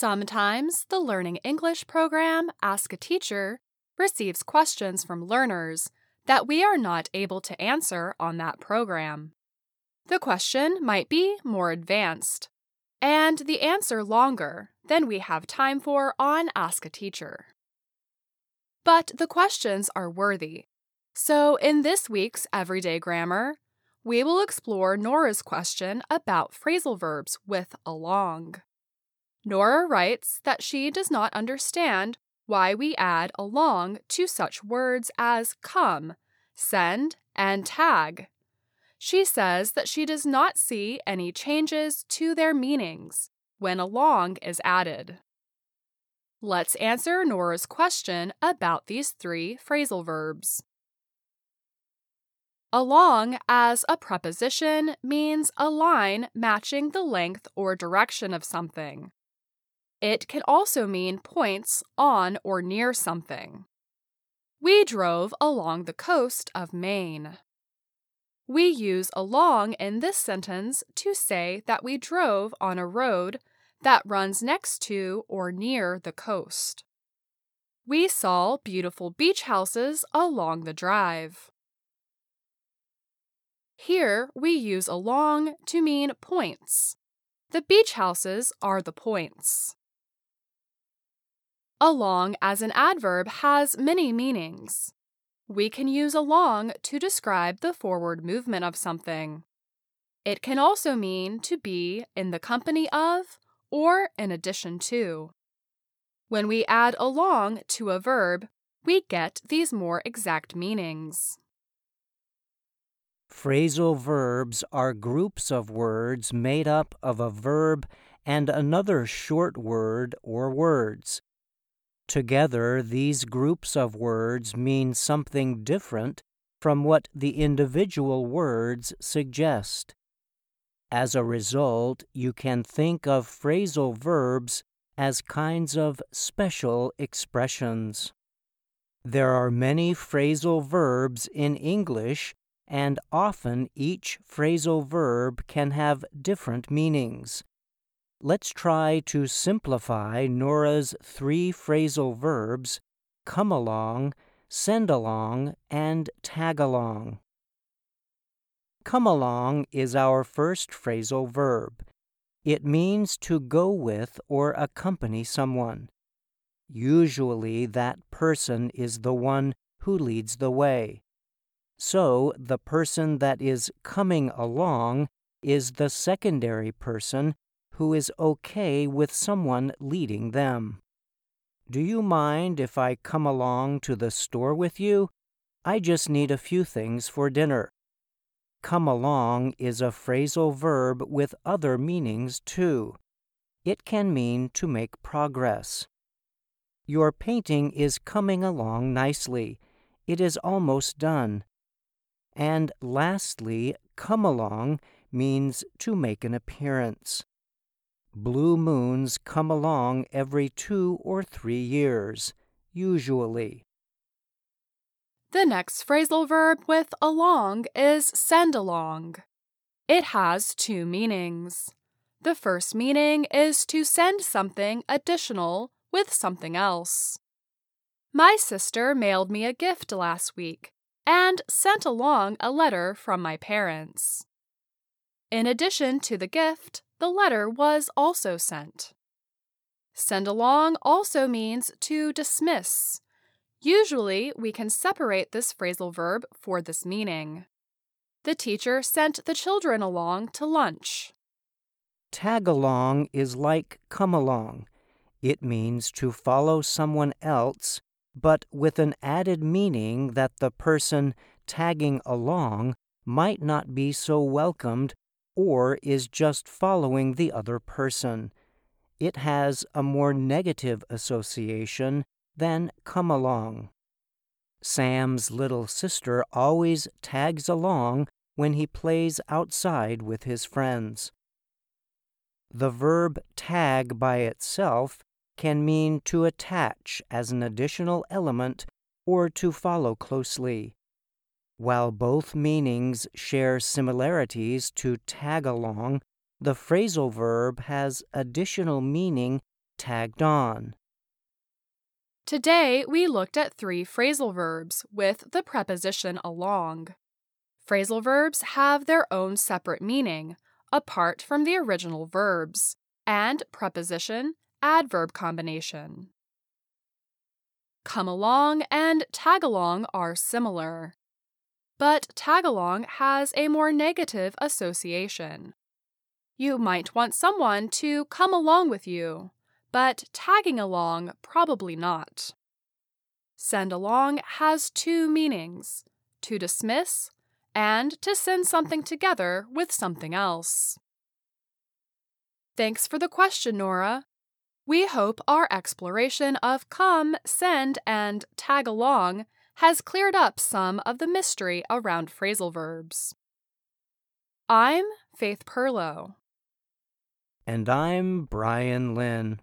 Sometimes the Learning English program Ask a Teacher receives questions from learners that we are not able to answer on that program. The question might be more advanced, and the answer longer than we have time for on Ask a Teacher. But the questions are worthy. So, in this week's Everyday Grammar, we will explore Nora's question about phrasal verbs with along. Nora writes that she does not understand why we add along to such words as come, send, and tag. She says that she does not see any changes to their meanings when along is added. Let's answer Nora's question about these three phrasal verbs. Along as a preposition means a line matching the length or direction of something. It can also mean points on or near something. We drove along the coast of Maine. We use along in this sentence to say that we drove on a road that runs next to or near the coast. We saw beautiful beach houses along the drive. Here we use along to mean points. The beach houses are the points. Along as an adverb has many meanings. We can use along to describe the forward movement of something. It can also mean to be in the company of or in addition to. When we add along to a verb, we get these more exact meanings. Phrasal verbs are groups of words made up of a verb and another short word or words. Together, these groups of words mean something different from what the individual words suggest. As a result, you can think of phrasal verbs as kinds of special expressions. There are many phrasal verbs in English, and often each phrasal verb can have different meanings. Let's try to simplify Nora's three phrasal verbs come along, send along, and tag along. Come along is our first phrasal verb. It means to go with or accompany someone. Usually, that person is the one who leads the way. So, the person that is coming along is the secondary person who is okay with someone leading them. Do you mind if I come along to the store with you? I just need a few things for dinner. Come along is a phrasal verb with other meanings too. It can mean to make progress. Your painting is coming along nicely. It is almost done. And lastly, come along means to make an appearance. Blue moons come along every two or three years, usually. The next phrasal verb with along is send along. It has two meanings. The first meaning is to send something additional with something else. My sister mailed me a gift last week and sent along a letter from my parents. In addition to the gift, the letter was also sent. Send along also means to dismiss. Usually, we can separate this phrasal verb for this meaning. The teacher sent the children along to lunch. Tag along is like come along. It means to follow someone else, but with an added meaning that the person tagging along might not be so welcomed or is just following the other person. It has a more negative association than come along. Sam's little sister always tags along when he plays outside with his friends. The verb tag by itself can mean to attach as an additional element or to follow closely. While both meanings share similarities to tag along, the phrasal verb has additional meaning tagged on. Today we looked at three phrasal verbs with the preposition along. Phrasal verbs have their own separate meaning, apart from the original verbs, and preposition adverb combination. Come along and tag along are similar. But tag along has a more negative association. You might want someone to come along with you, but tagging along probably not. Send along has two meanings to dismiss and to send something together with something else. Thanks for the question, Nora. We hope our exploration of come, send, and tag along has cleared up some of the mystery around phrasal verbs. I'm Faith Pirlo. And I'm Bryan Lynn.